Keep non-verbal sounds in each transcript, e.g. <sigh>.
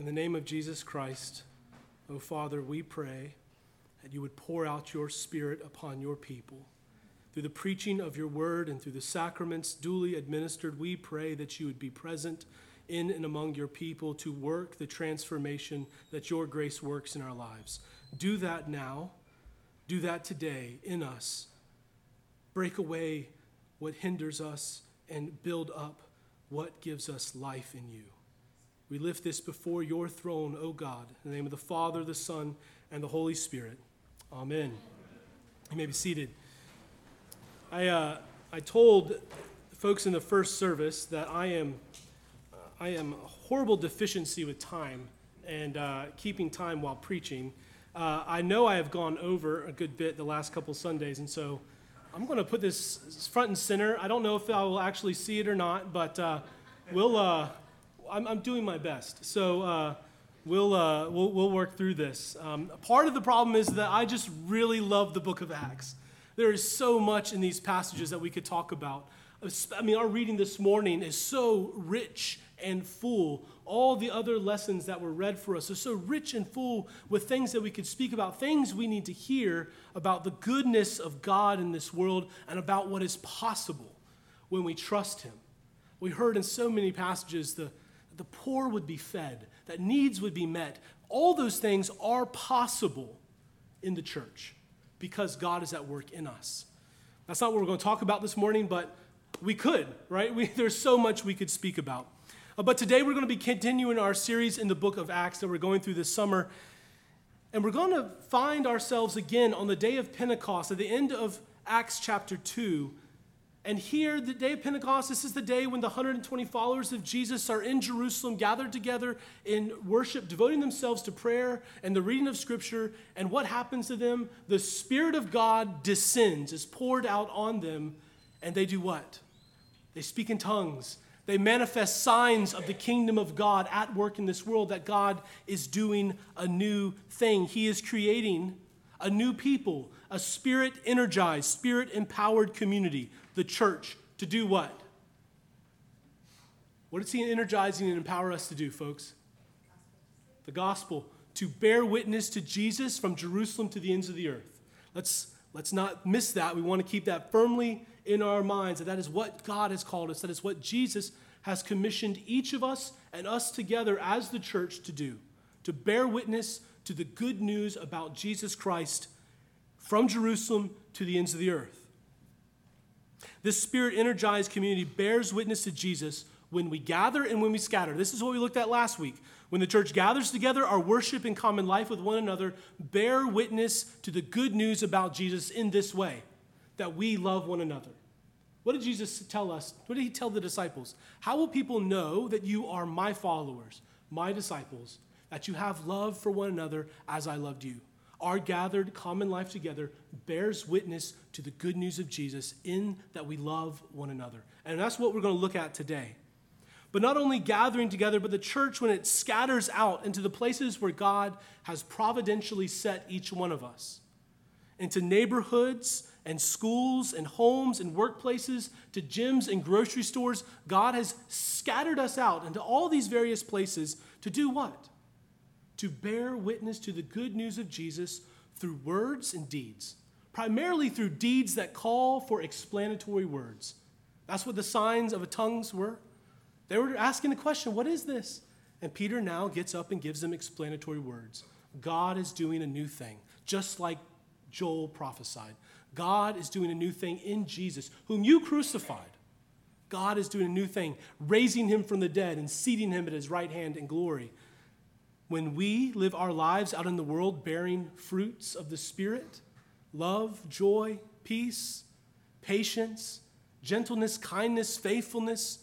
In the name of Jesus Christ, O Father, we pray that you would pour out your Spirit upon your people. Through the preaching of your word and through the sacraments duly administered, we pray that you would be present in and among your people to work the transformation that your grace works in our lives. Do that now. Do that today in us. Break away what hinders us and build up what gives us life in you. We lift this before your throne, O God, in the name of the Father, the Son, and the Holy Spirit. Amen. You may be seated. I, uh, I told folks in the first service that I am, uh, I am a horrible deficiency with time and uh, keeping time while preaching. Uh, I know I have gone over a good bit the last couple Sundays, and so I'm going to put this front and center. I don't know if I will actually see it or not, but uh, we'll, uh, I'm, I'm, doing my best. So uh, we'll, uh, we'll, we'll work through this. Um, part of the problem is that I just really love the book of Acts. There is so much in these passages that we could talk about. I mean, our reading this morning is so rich and full. All the other lessons that were read for us are so rich and full with things that we could speak about, things we need to hear about the goodness of God in this world and about what is possible when we trust Him. We heard in so many passages the, the poor would be fed, that needs would be met. All those things are possible in the church because God is at work in us. That's not what we're going to talk about this morning, but we could, right? We, <laughs> there's so much we could speak about. Uh, but today we're going to be continuing our series in the book of Acts that we're going through this summer. And we're going to find ourselves again on the day of Pentecost, at the end of Acts chapter 2. And here, the day of Pentecost, this is the day when the 120 followers of Jesus are in Jerusalem, gathered together in worship, devoting themselves to prayer and the reading of Scripture. And what happens to them? The Spirit of God descends, is poured out on them, and they do what? They speak in tongues they manifest signs of the kingdom of God at work in this world, that God is doing a new thing. He is creating a new people, a spirit energized, spirit empowered community, the church, to do what? What is He energizing and empower us to do, folks? The gospel, to bear witness to Jesus from Jerusalem to the ends of the earth. Let's, let's not miss that. We want to keep that firmly in our minds that that is what God has called us, that is what Jesus has commissioned each of us and us together as the church to do to bear witness to the good news about Jesus Christ from Jerusalem to the ends of the earth. This spirit energized community bears witness to Jesus when we gather and when we scatter. This is what we looked at last week. When the church gathers together, our worship and common life with one another bear witness to the good news about Jesus in this way that we love one another. What did Jesus tell us? What did he tell the disciples? How will people know that you are my followers, my disciples, that you have love for one another as I loved you? Our gathered common life together bears witness to the good news of Jesus in that we love one another. And that's what we're going to look at today. But not only gathering together, but the church, when it scatters out into the places where God has providentially set each one of us, into neighborhoods and schools and homes and workplaces to gyms and grocery stores. God has scattered us out into all these various places to do what? To bear witness to the good news of Jesus through words and deeds, primarily through deeds that call for explanatory words. That's what the signs of a tongues were. They were asking the question, What is this? And Peter now gets up and gives them explanatory words. God is doing a new thing, just like Joel prophesied. God is doing a new thing in Jesus, whom you crucified. God is doing a new thing, raising him from the dead and seating him at his right hand in glory. When we live our lives out in the world bearing fruits of the Spirit love, joy, peace, patience, gentleness, kindness, faithfulness,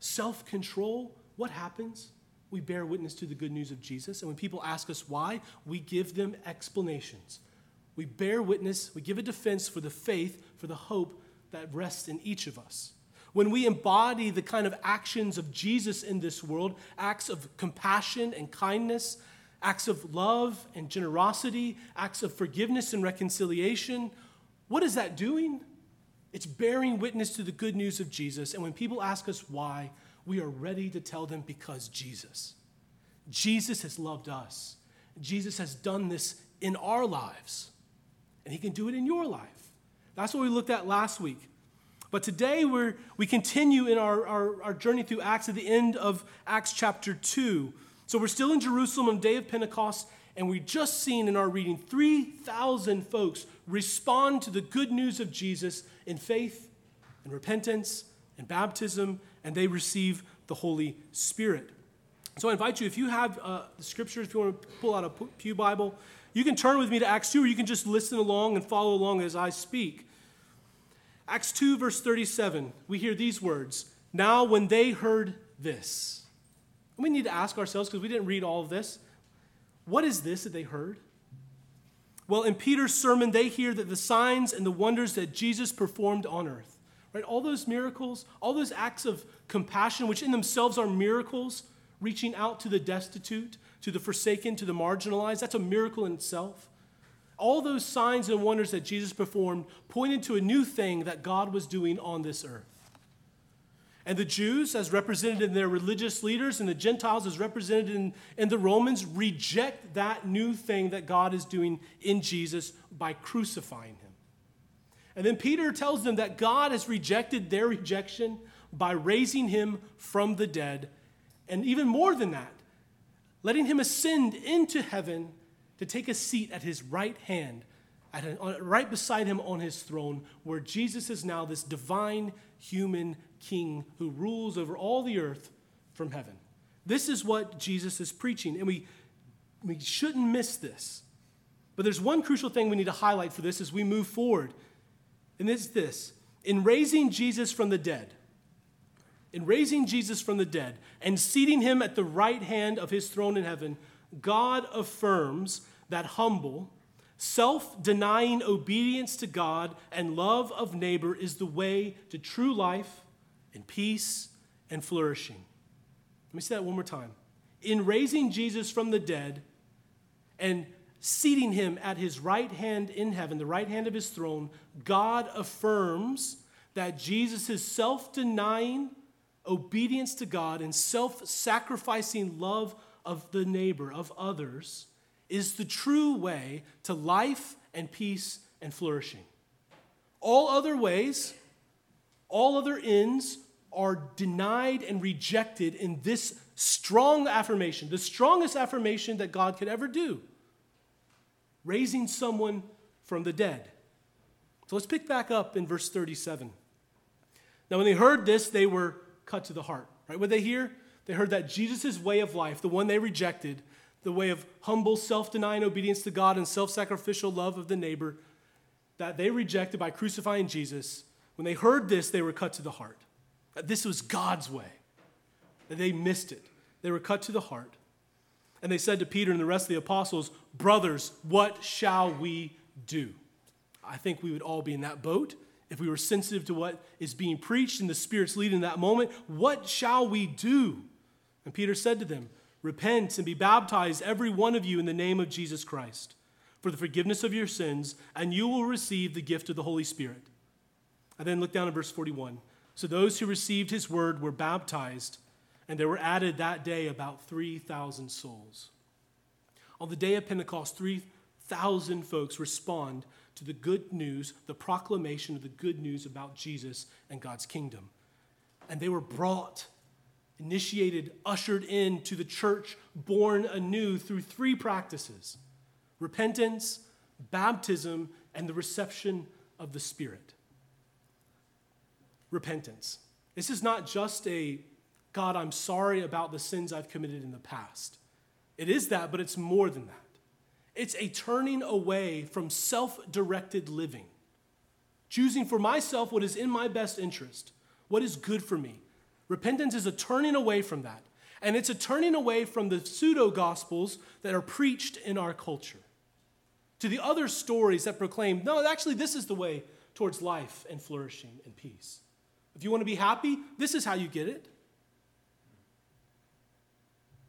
self control what happens? We bear witness to the good news of Jesus. And when people ask us why, we give them explanations. We bear witness, we give a defense for the faith, for the hope that rests in each of us. When we embody the kind of actions of Jesus in this world, acts of compassion and kindness, acts of love and generosity, acts of forgiveness and reconciliation, what is that doing? It's bearing witness to the good news of Jesus. And when people ask us why, we are ready to tell them because Jesus. Jesus has loved us. Jesus has done this in our lives, and he can do it in your life. That's what we looked at last week. But today we're, we continue in our, our, our journey through Acts at the end of Acts chapter 2. So we're still in Jerusalem on the day of Pentecost, and we've just seen in our reading 3,000 folks respond to the good news of Jesus in faith and repentance and baptism, and they receive the Holy Spirit. So I invite you, if you have uh, the scriptures, if you want to pull out a Pew Bible, you can turn with me to Acts 2, or you can just listen along and follow along as I speak. Acts 2, verse 37, we hear these words Now, when they heard this, we need to ask ourselves, because we didn't read all of this, what is this that they heard? Well, in Peter's sermon, they hear that the signs and the wonders that Jesus performed on earth, right? All those miracles, all those acts of compassion, which in themselves are miracles, reaching out to the destitute, to the forsaken, to the marginalized, that's a miracle in itself. All those signs and wonders that Jesus performed pointed to a new thing that God was doing on this earth. And the Jews, as represented in their religious leaders, and the Gentiles, as represented in, in the Romans, reject that new thing that God is doing in Jesus by crucifying him. And then Peter tells them that God has rejected their rejection by raising him from the dead. And even more than that, letting him ascend into heaven to take a seat at his right hand, at a, right beside him on his throne, where Jesus is now this divine human king who rules over all the earth from heaven. This is what Jesus is preaching, and we, we shouldn't miss this. But there's one crucial thing we need to highlight for this as we move forward, and it's this in raising Jesus from the dead, in raising Jesus from the dead and seating him at the right hand of his throne in heaven, God affirms that humble, self denying obedience to God and love of neighbor is the way to true life and peace and flourishing. Let me say that one more time. In raising Jesus from the dead and seating him at his right hand in heaven, the right hand of his throne, God affirms that Jesus' self denying obedience to God and self sacrificing love of the neighbor, of others, is the true way to life and peace and flourishing. All other ways, all other ends are denied and rejected in this strong affirmation, the strongest affirmation that God could ever do raising someone from the dead. So let's pick back up in verse 37. Now, when they heard this, they were cut to the heart. Right? What they hear? They heard that Jesus' way of life, the one they rejected, the way of humble, self denying obedience to God and self sacrificial love of the neighbor, that they rejected by crucifying Jesus, when they heard this, they were cut to the heart. That this was God's way. That they missed it. They were cut to the heart. And they said to Peter and the rest of the apostles, Brothers, what shall we do? I think we would all be in that boat if we were sensitive to what is being preached and the Spirit's leading in that moment, what shall we do? And Peter said to them, Repent and be baptized, every one of you, in the name of Jesus Christ, for the forgiveness of your sins, and you will receive the gift of the Holy Spirit. And then look down at verse 41. So those who received his word were baptized, and there were added that day about 3,000 souls. On the day of Pentecost, 3,000 folks respond to the good news, the proclamation of the good news about Jesus and God's kingdom. And they were brought, initiated, ushered in to the church, born anew through three practices repentance, baptism, and the reception of the Spirit. Repentance. This is not just a God, I'm sorry about the sins I've committed in the past. It is that, but it's more than that. It's a turning away from self directed living, choosing for myself what is in my best interest, what is good for me. Repentance is a turning away from that. And it's a turning away from the pseudo gospels that are preached in our culture to the other stories that proclaim, no, actually, this is the way towards life and flourishing and peace. If you want to be happy, this is how you get it.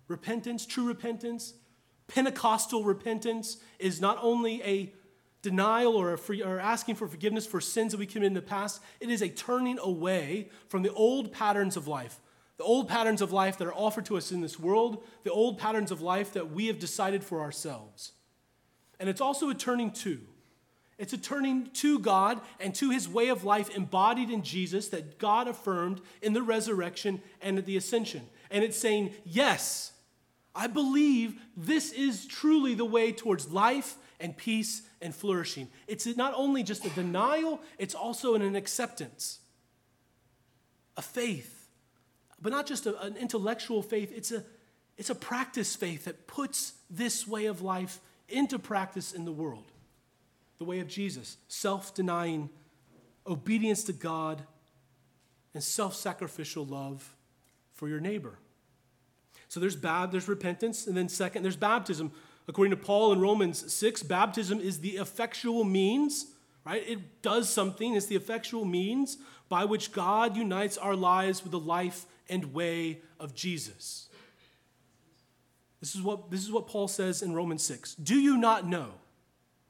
Repentance, true repentance, Pentecostal repentance is not only a denial or, free, or asking for forgiveness for sins that we committed in the past, it is a turning away from the old patterns of life the old patterns of life that are offered to us in this world, the old patterns of life that we have decided for ourselves. And it's also a turning to. It's a turning to God and to his way of life embodied in Jesus that God affirmed in the resurrection and at the ascension. And it's saying, yes, I believe this is truly the way towards life and peace and flourishing. It's not only just a denial, it's also an acceptance, a faith, but not just a, an intellectual faith, it's a, it's a practice faith that puts this way of life into practice in the world. The way of Jesus, self denying, obedience to God, and self sacrificial love for your neighbor. So there's bab, there's repentance, and then second, there's baptism. According to Paul in Romans 6, baptism is the effectual means, right? It does something. It's the effectual means by which God unites our lives with the life and way of Jesus. This is what, this is what Paul says in Romans 6. Do you not know?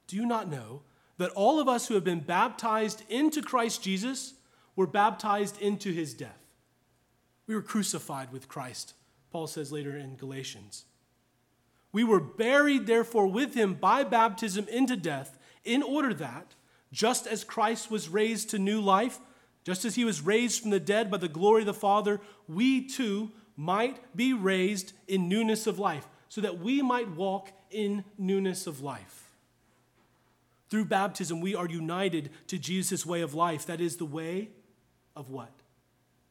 Do you not know that all of us who have been baptized into Christ Jesus were baptized into his death? We were crucified with Christ, Paul says later in Galatians. We were buried, therefore, with him by baptism into death, in order that, just as Christ was raised to new life, just as he was raised from the dead by the glory of the Father, we too might be raised in newness of life, so that we might walk in newness of life. Through baptism, we are united to Jesus' way of life. That is the way of what?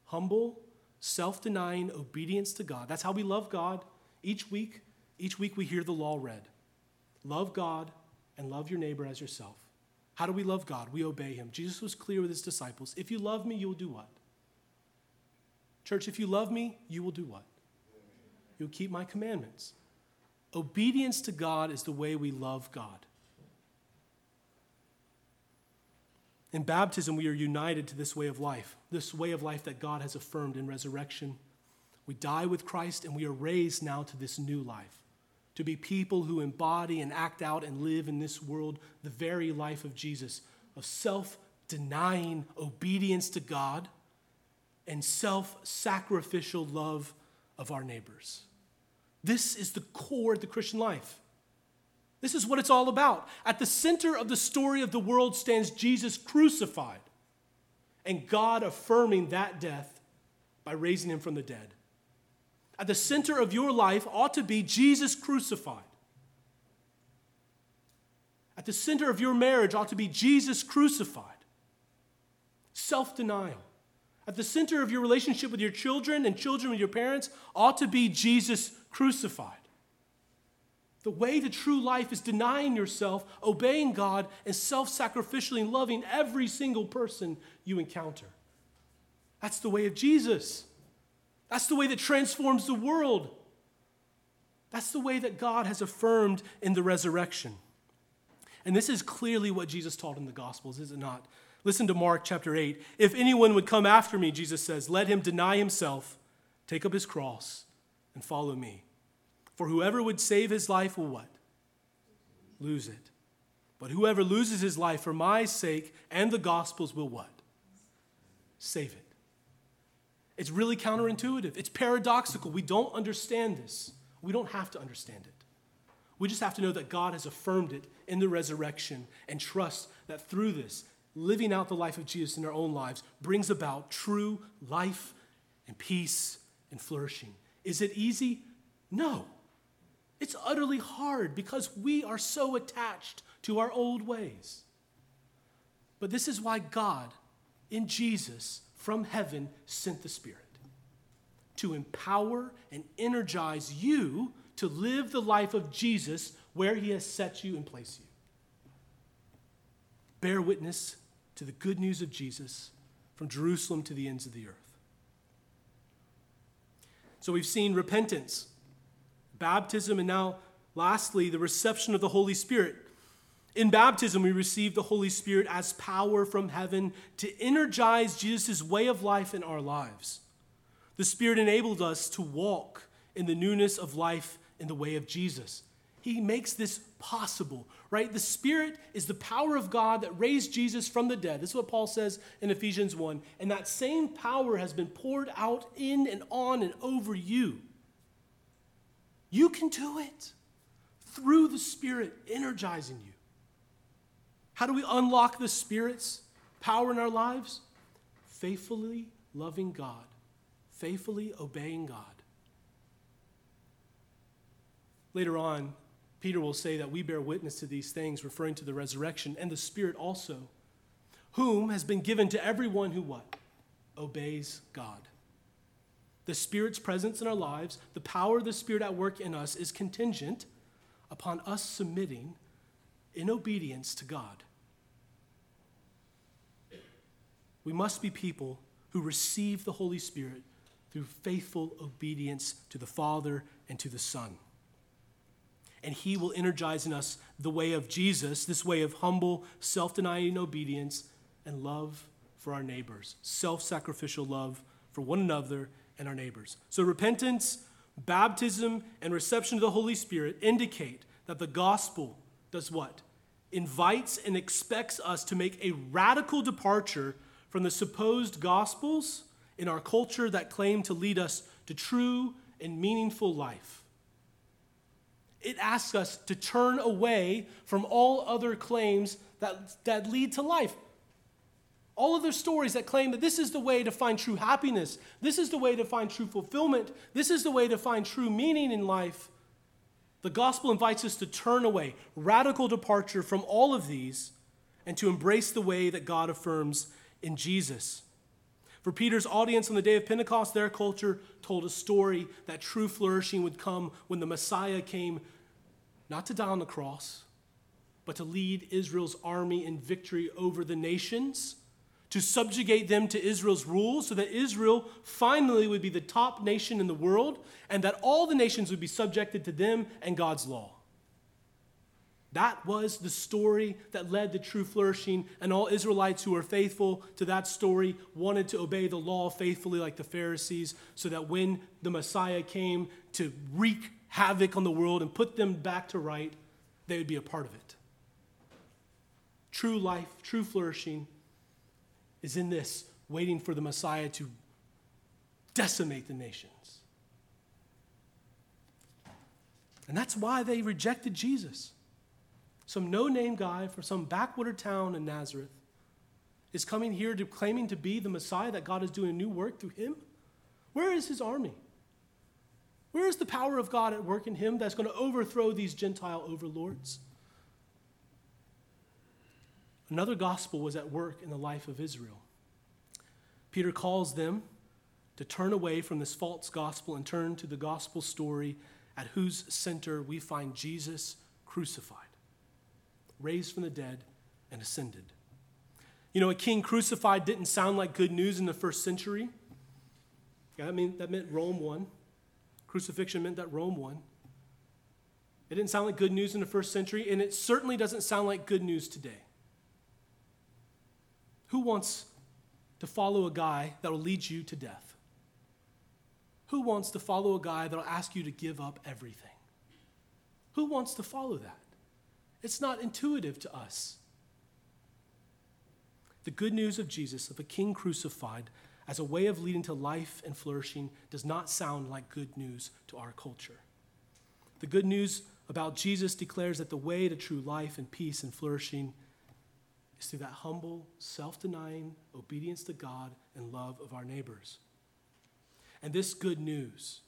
Humble, self denying obedience to God. That's how we love God each week each week we hear the law read love God and love your neighbor as yourself. How do we love God? We obey him. Jesus was clear with his disciples if you love me, you will do what? Church, if you love me, you will do what? You'll keep my commandments. Obedience to God is the way we love God. In baptism, we are united to this way of life, this way of life that God has affirmed in resurrection. We die with Christ and we are raised now to this new life to be people who embody and act out and live in this world the very life of Jesus, of self denying obedience to God and self sacrificial love of our neighbors. This is the core of the Christian life. This is what it's all about. At the center of the story of the world stands Jesus crucified and God affirming that death by raising him from the dead at the center of your life ought to be Jesus crucified. At the center of your marriage ought to be Jesus crucified. Self denial. At the center of your relationship with your children and children with your parents ought to be Jesus crucified. The way to true life is denying yourself, obeying God, and self sacrificially loving every single person you encounter. That's the way of Jesus. That's the way that transforms the world. That's the way that God has affirmed in the resurrection. And this is clearly what Jesus taught in the Gospels, is it not? Listen to Mark chapter 8. If anyone would come after me, Jesus says, let him deny himself, take up his cross, and follow me. For whoever would save his life will what? Lose it. But whoever loses his life for my sake and the gospel's will what? Save it. It's really counterintuitive. It's paradoxical. We don't understand this. We don't have to understand it. We just have to know that God has affirmed it in the resurrection and trust that through this, living out the life of Jesus in our own lives brings about true life and peace and flourishing. Is it easy? No. It's utterly hard because we are so attached to our old ways. But this is why God, in Jesus, from heaven sent the Spirit to empower and energize you to live the life of Jesus where he has set you and placed you. Bear witness to the good news of Jesus from Jerusalem to the ends of the earth. So we've seen repentance, baptism, and now, lastly, the reception of the Holy Spirit. In baptism, we receive the Holy Spirit as power from heaven to energize Jesus' way of life in our lives. The Spirit enabled us to walk in the newness of life in the way of Jesus. He makes this possible, right? The Spirit is the power of God that raised Jesus from the dead. This is what Paul says in Ephesians 1. And that same power has been poured out in and on and over you. You can do it through the Spirit energizing you. How do we unlock the Spirit's power in our lives? Faithfully loving God, faithfully obeying God. Later on, Peter will say that we bear witness to these things, referring to the resurrection, and the Spirit also, whom has been given to everyone who what? Obeys God. The Spirit's presence in our lives, the power of the Spirit at work in us, is contingent upon us submitting in obedience to God. We must be people who receive the Holy Spirit through faithful obedience to the Father and to the Son and He will energize in us the way of Jesus, this way of humble, self denying obedience and love for our neighbors, self sacrificial love for one another and our neighbors. So, repentance, baptism, and reception of the Holy Spirit indicate that the gospel does what? Invites and expects us to make a radical departure from the supposed gospels in our culture that claim to lead us to true and meaningful life it asks us to turn away from all other claims that, that lead to life. All of other stories that claim that this is the way to find true happiness, this is the way to find true fulfillment, this is the way to find true meaning in life. The gospel invites us to turn away, radical departure from all of these, and to embrace the way that God affirms in Jesus. For Peter's audience on the day of Pentecost, their culture told a story that true flourishing would come when the Messiah came not to die on the cross, but to lead Israel's army in victory over the nations, to subjugate them to Israel's rules so that Israel finally would be the top nation in the world and that all the nations would be subjected to them and God's law. That was the story that led to true flourishing, and all Israelites who were faithful to that story wanted to obey the law faithfully, like the Pharisees, so that when the Messiah came to wreak havoc on the world and put them back to right, they would be a part of it. True life, true flourishing is in this, waiting for the Messiah to decimate the nations. And that's why they rejected Jesus. Some no name guy from some backwater town in Nazareth is coming here to claiming to be the Messiah, that God is doing a new work through him. Where is his army? Where is the power of God at work in him that's going to overthrow these Gentile overlords? Another gospel was at work in the life of Israel. Peter calls them to turn away from this false gospel and turn to the gospel story at whose center we find Jesus crucified, raised from the dead, and ascended. You know, a king crucified didn't sound like good news in the first century. Yeah, I mean, that meant Rome won. Crucifixion meant that Rome won. It didn't sound like good news in the first century, and it certainly doesn't sound like good news today. Who wants to follow a guy that will lead you to death? Who wants to follow a guy that will ask you to give up everything? Who wants to follow that? It's not intuitive to us. The good news of Jesus, of a king crucified, as a way of leading to life and flourishing does not sound like good news to our culture. The good news about Jesus declares that the way to true life and peace and flourishing is through that humble, self denying obedience to God and love of our neighbors. And this good news,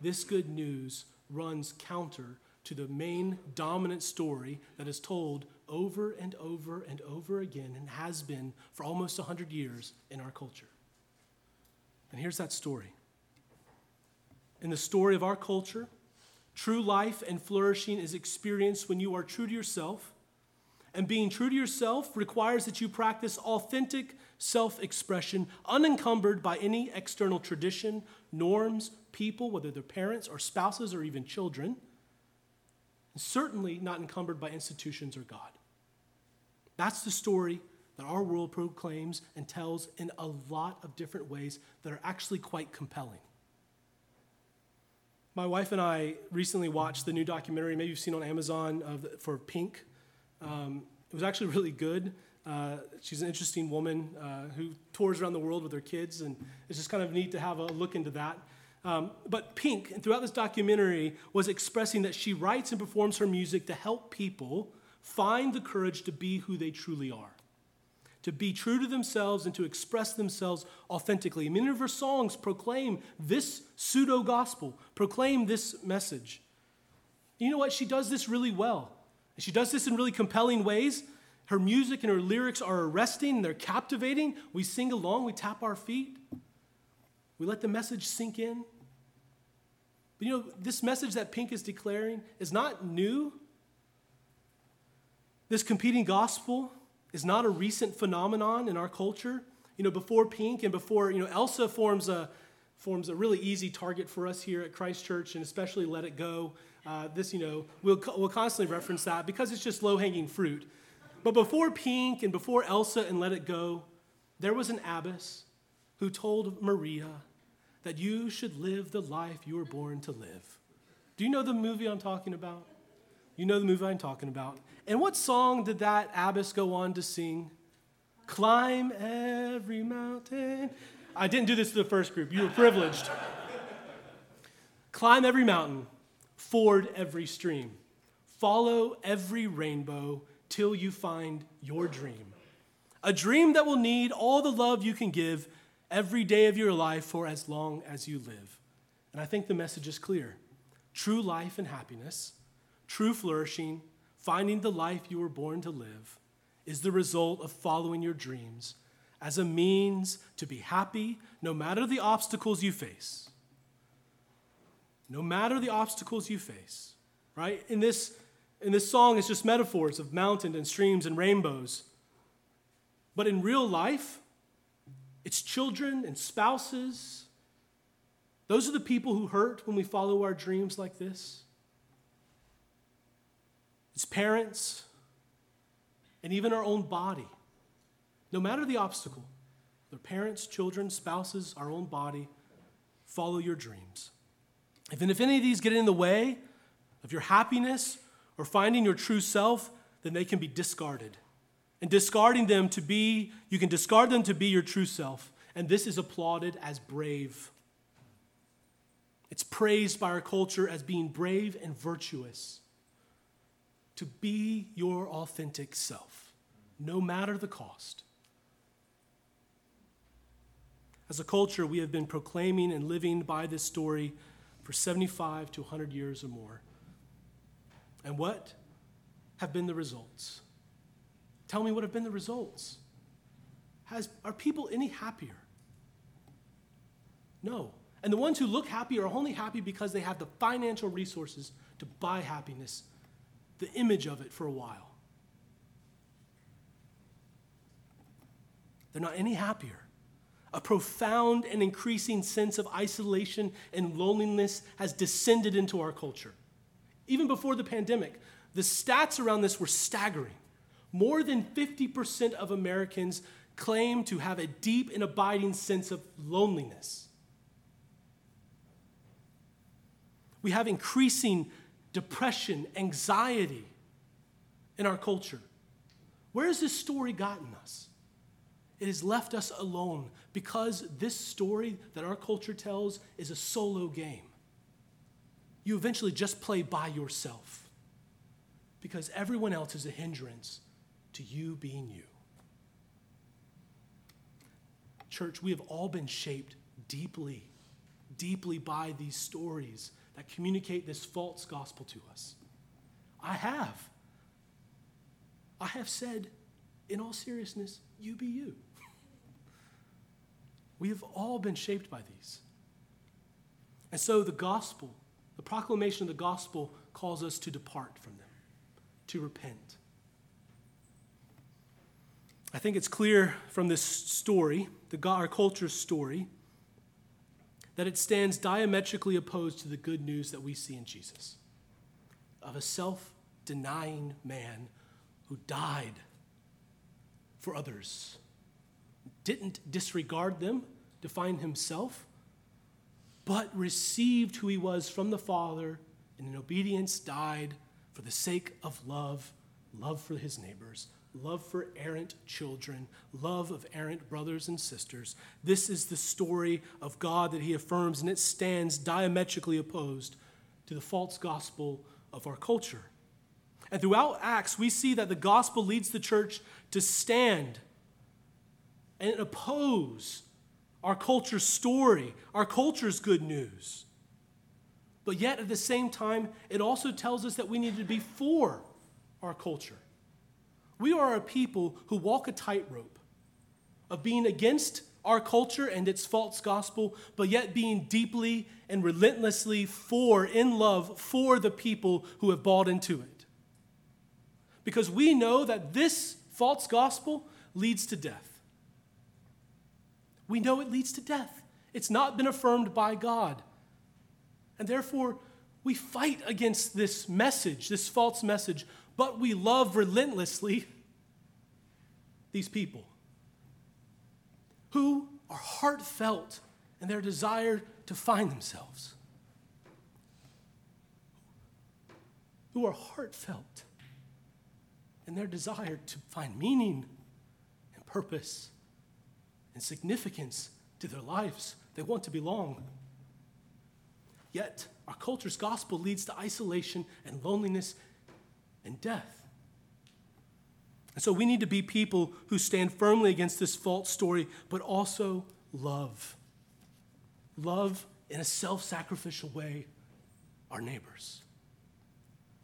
this good news runs counter to the main dominant story that is told over and over and over again and has been for almost 100 years in our culture. And here's that story. In the story of our culture, true life and flourishing is experienced when you are true to yourself. And being true to yourself requires that you practice authentic self expression, unencumbered by any external tradition, norms, people, whether they're parents or spouses or even children and certainly not encumbered by institutions or God. That's the story that our world proclaims and tells in a lot of different ways that are actually quite compelling. My wife and I recently watched the new documentary, maybe you've seen on Amazon, of, for Pink. Um, it was actually really good. Uh, she's an interesting woman uh, who tours around the world with her kids, and it's just kind of neat to have a look into that. Um, but Pink, and throughout this documentary, was expressing that she writes and performs her music to help people find the courage to be who they truly are, to be true to themselves and to express themselves authentically. Many of her songs proclaim this pseudo gospel, proclaim this message. You know what? She does this really well. And she does this in really compelling ways. Her music and her lyrics are arresting, they're captivating. We sing along, we tap our feet, we let the message sink in. But you know, this message that Pink is declaring is not new. This competing gospel is not a recent phenomenon in our culture. You know, before Pink and before, you know, Elsa forms a, forms a really easy target for us here at Christ Church, and especially Let It Go. Uh, this, you know, we'll, we'll constantly reference that because it's just low hanging fruit. But before Pink and before Elsa and Let It Go, there was an abbess who told Maria that you should live the life you were born to live. Do you know the movie I'm talking about? You know the movie I'm talking about. And what song did that abbess go on to sing? Climb every mountain. I didn't do this to the first group. You were privileged. Climb every mountain, ford every stream, follow every rainbow till you find your dream. A dream that will need all the love you can give every day of your life for as long as you live. And I think the message is clear true life and happiness, true flourishing, finding the life you were born to live, is the result of following your dreams as a means to be happy no matter the obstacles you face. No matter the obstacles you face, right? In this, in this song, it's just metaphors of mountains and streams and rainbows. But in real life, it's children and spouses. Those are the people who hurt when we follow our dreams like this. It's parents and even our own body. No matter the obstacle, their parents, children, spouses, our own body, follow your dreams. If, and if any of these get in the way of your happiness or finding your true self, then they can be discarded and discarding them to be, you can discard them to be your true self. And this is applauded as brave. It's praised by our culture as being brave and virtuous. To be your authentic self, no matter the cost. As a culture, we have been proclaiming and living by this story for 75 to 100 years or more. And what have been the results? Tell me what have been the results. Has, are people any happier? No. And the ones who look happy are only happy because they have the financial resources to buy happiness, the image of it for a while. They're not any happier. A profound and increasing sense of isolation and loneliness has descended into our culture. Even before the pandemic, the stats around this were staggering. More than 50% of Americans claim to have a deep and abiding sense of loneliness. We have increasing depression, anxiety in our culture. Where has this story gotten us? It has left us alone because this story that our culture tells is a solo game. You eventually just play by yourself because everyone else is a hindrance to you being you. Church, we have all been shaped deeply, deeply by these stories that communicate this false gospel to us. I have. I have said, in all seriousness, you be you. we have all been shaped by these. And so the gospel, the proclamation of the gospel, calls us to depart from them, to repent. I think it's clear from this story, the, our culture's story, that it stands diametrically opposed to the good news that we see in Jesus of a self denying man who died for others, didn't disregard them to find himself, but received who he was from the Father, and in obedience died for the sake of love, love for his neighbors, love for errant children, love of errant brothers and sisters. This is the story of God that he affirms, and it stands diametrically opposed to the false gospel of our culture. And throughout Acts, we see that the gospel leads the church to stand and oppose our culture's story, our culture's good news. But yet, at the same time, it also tells us that we need to be for our culture. We are a people who walk a tightrope of being against our culture and its false gospel, but yet being deeply and relentlessly for, in love, for the people who have bought into it. Because we know that this false gospel leads to death. We know it leads to death. It's not been affirmed by God. And therefore, we fight against this message, this false message, but we love relentlessly these people who are heartfelt in their desire to find themselves, who are heartfelt in their desire to find meaning and purpose and significance to their lives. They want to belong. Yet, our culture's gospel leads to isolation and loneliness and death. And so we need to be people who stand firmly against this false story, but also love. Love in a self sacrificial way our neighbors,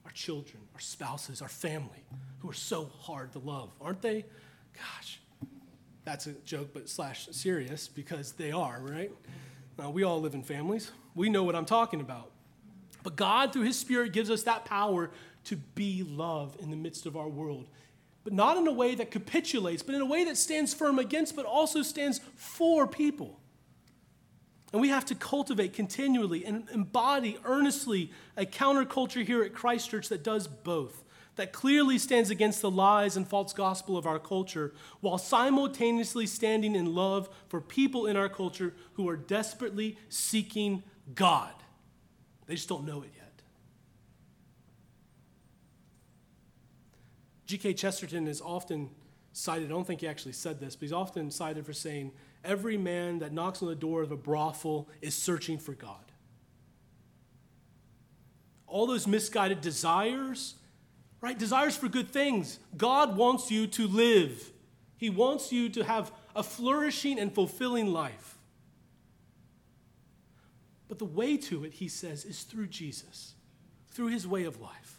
our children, our spouses, our family, who are so hard to love, aren't they? Gosh, that's a joke, but slash serious because they are, right? Now, we all live in families. We know what I'm talking about. But God, through His Spirit, gives us that power to be love in the midst of our world. But not in a way that capitulates, but in a way that stands firm against, but also stands for people. And we have to cultivate continually and embody earnestly a counterculture here at Christ Church that does both that clearly stands against the lies and false gospel of our culture, while simultaneously standing in love for people in our culture who are desperately seeking God. They just don't know it yet. G.K. Chesterton is often cited, I don't think he actually said this, but he's often cited for saying, Every man that knocks on the door of a brothel is searching for God. All those misguided desires, right? Desires for good things. God wants you to live, He wants you to have a flourishing and fulfilling life. But the way to it, he says, is through Jesus, through his way of life.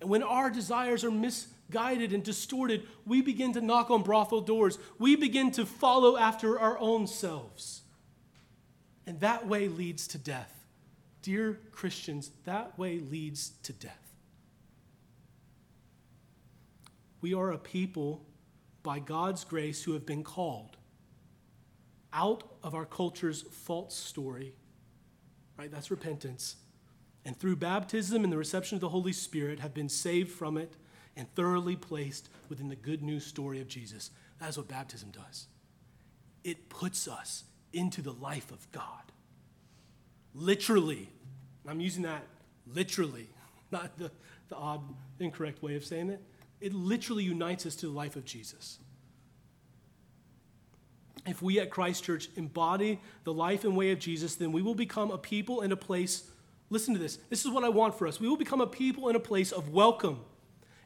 And when our desires are misguided and distorted, we begin to knock on brothel doors. We begin to follow after our own selves. And that way leads to death. Dear Christians, that way leads to death. We are a people by God's grace who have been called out of our culture's false story, right? That's repentance. And through baptism and the reception of the Holy Spirit, have been saved from it and thoroughly placed within the good news story of Jesus. That's what baptism does. It puts us into the life of God. Literally. I'm using that literally, <laughs> not the, the odd, incorrect way of saying it. It literally unites us to the life of Jesus. If we at Christ Church embody the life and way of Jesus, then we will become a people and a place. Listen to this. This is what I want for us. We will become a people and a place of welcome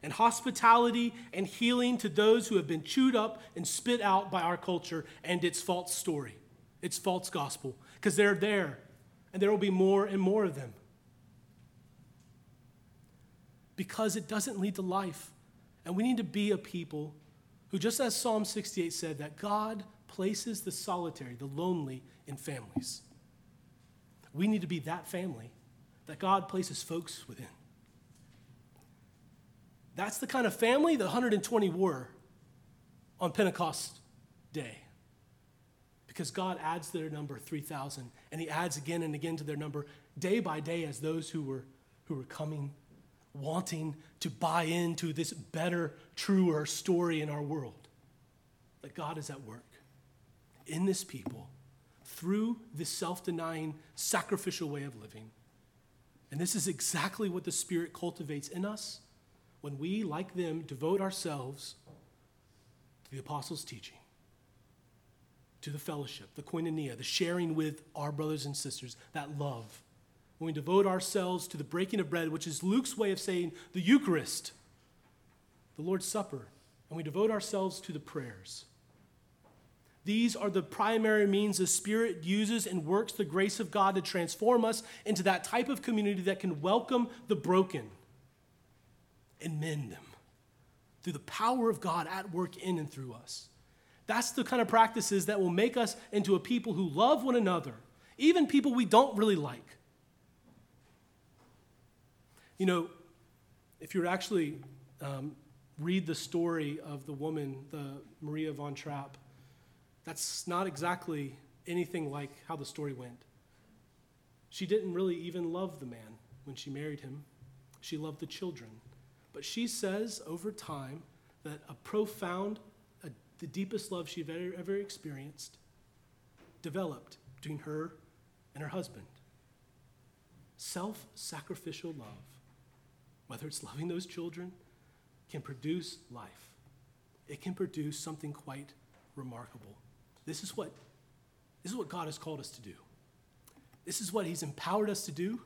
and hospitality and healing to those who have been chewed up and spit out by our culture and its false story, its false gospel, because they're there and there will be more and more of them. Because it doesn't lead to life. And we need to be a people who, just as Psalm 68 said, that God places the solitary, the lonely in families. We need to be that family that God places folks within. That's the kind of family the 120 were on Pentecost Day. Because God adds their number 3,000, and He adds again and again to their number day by day as those who were, who were coming wanting to buy into this better, truer story in our world. That God is at work in this people through this self denying, sacrificial way of living. And this is exactly what the Spirit cultivates in us when we, like them, devote ourselves to the apostles' teaching, to the fellowship, the koinonia, the sharing with our brothers and sisters, that love. When we devote ourselves to the breaking of bread, which is Luke's way of saying the Eucharist, the Lord's Supper, and we devote ourselves to the prayers. These are the primary means the Spirit uses and works the grace of God to transform us into that type of community that can welcome the broken and mend them through the power of God at work in and through us. That's the kind of practices that will make us into a people who love one another, even people we don't really like. You know, if you were actually um, read the story of the woman, the Maria von Trapp, that's not exactly anything like how the story went. She didn't really even love the man when she married him. She loved the children. But she says over time that a profound, a, the deepest love she'd ever, ever experienced developed between her and her husband. Self sacrificial love, whether it's loving those children can produce life. It can produce something quite remarkable. This is what, this is what God has called us to do. This is what He's empowered us to do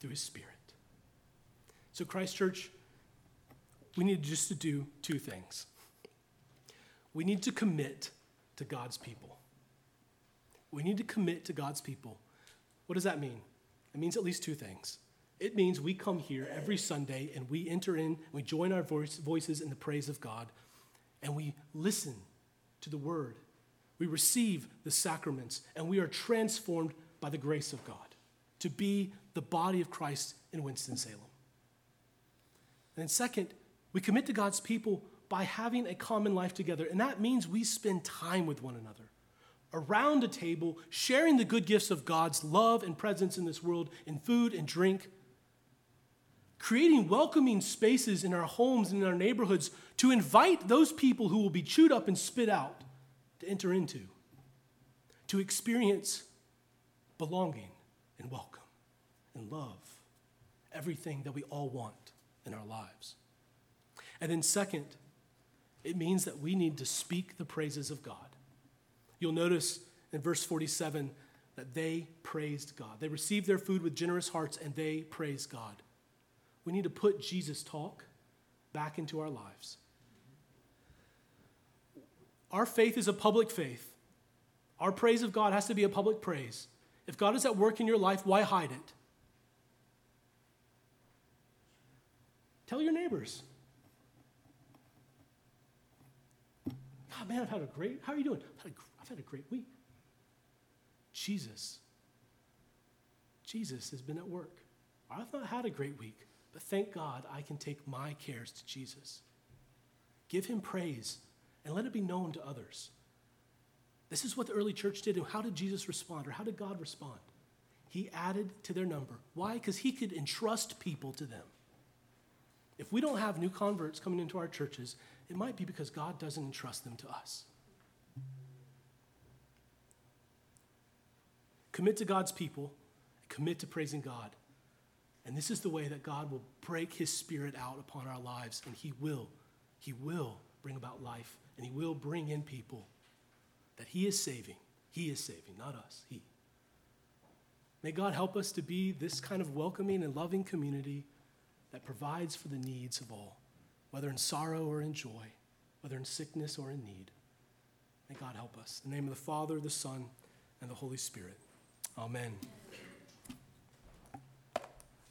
through His Spirit. So, Christ Church, we need just to do two things. We need to commit to God's people. We need to commit to God's people. What does that mean? It means at least two things. It means we come here every Sunday and we enter in, we join our voice, voices in the praise of God, and we listen to the word. We receive the sacraments, and we are transformed by the grace of God to be the body of Christ in Winston-Salem. And second, we commit to God's people by having a common life together, and that means we spend time with one another around a table, sharing the good gifts of God's love and presence in this world in food and drink, creating welcoming spaces in our homes and in our neighborhoods to invite those people who will be chewed up and spit out to enter into, to experience belonging and welcome and love, everything that we all want in our lives. And then, second, it means that we need to speak the praises of God. You'll notice in verse 47 that they praised God. They received their food with generous hearts and they praised God. We need to put Jesus' talk back into our lives. Our faith is a public faith. Our praise of God has to be a public praise. If God is at work in your life, why hide it? Tell your neighbors. God, man, I've had a great, how are you doing? I've had a, I've had a great week. Jesus. Jesus has been at work. I've not had a great week. But thank God I can take my cares to Jesus. Give him praise and let it be known to others. This is what the early church did. And how did Jesus respond, or how did God respond? He added to their number. Why? Because he could entrust people to them. If we don't have new converts coming into our churches, it might be because God doesn't entrust them to us. Commit to God's people, commit to praising God. And this is the way that God will break his spirit out upon our lives, and he will, he will bring about life, and he will bring in people that he is saving. He is saving, not us, he. May God help us to be this kind of welcoming and loving community that provides for the needs of all, whether in sorrow or in joy, whether in sickness or in need. May God help us. In the name of the Father, the Son, and the Holy Spirit. Amen.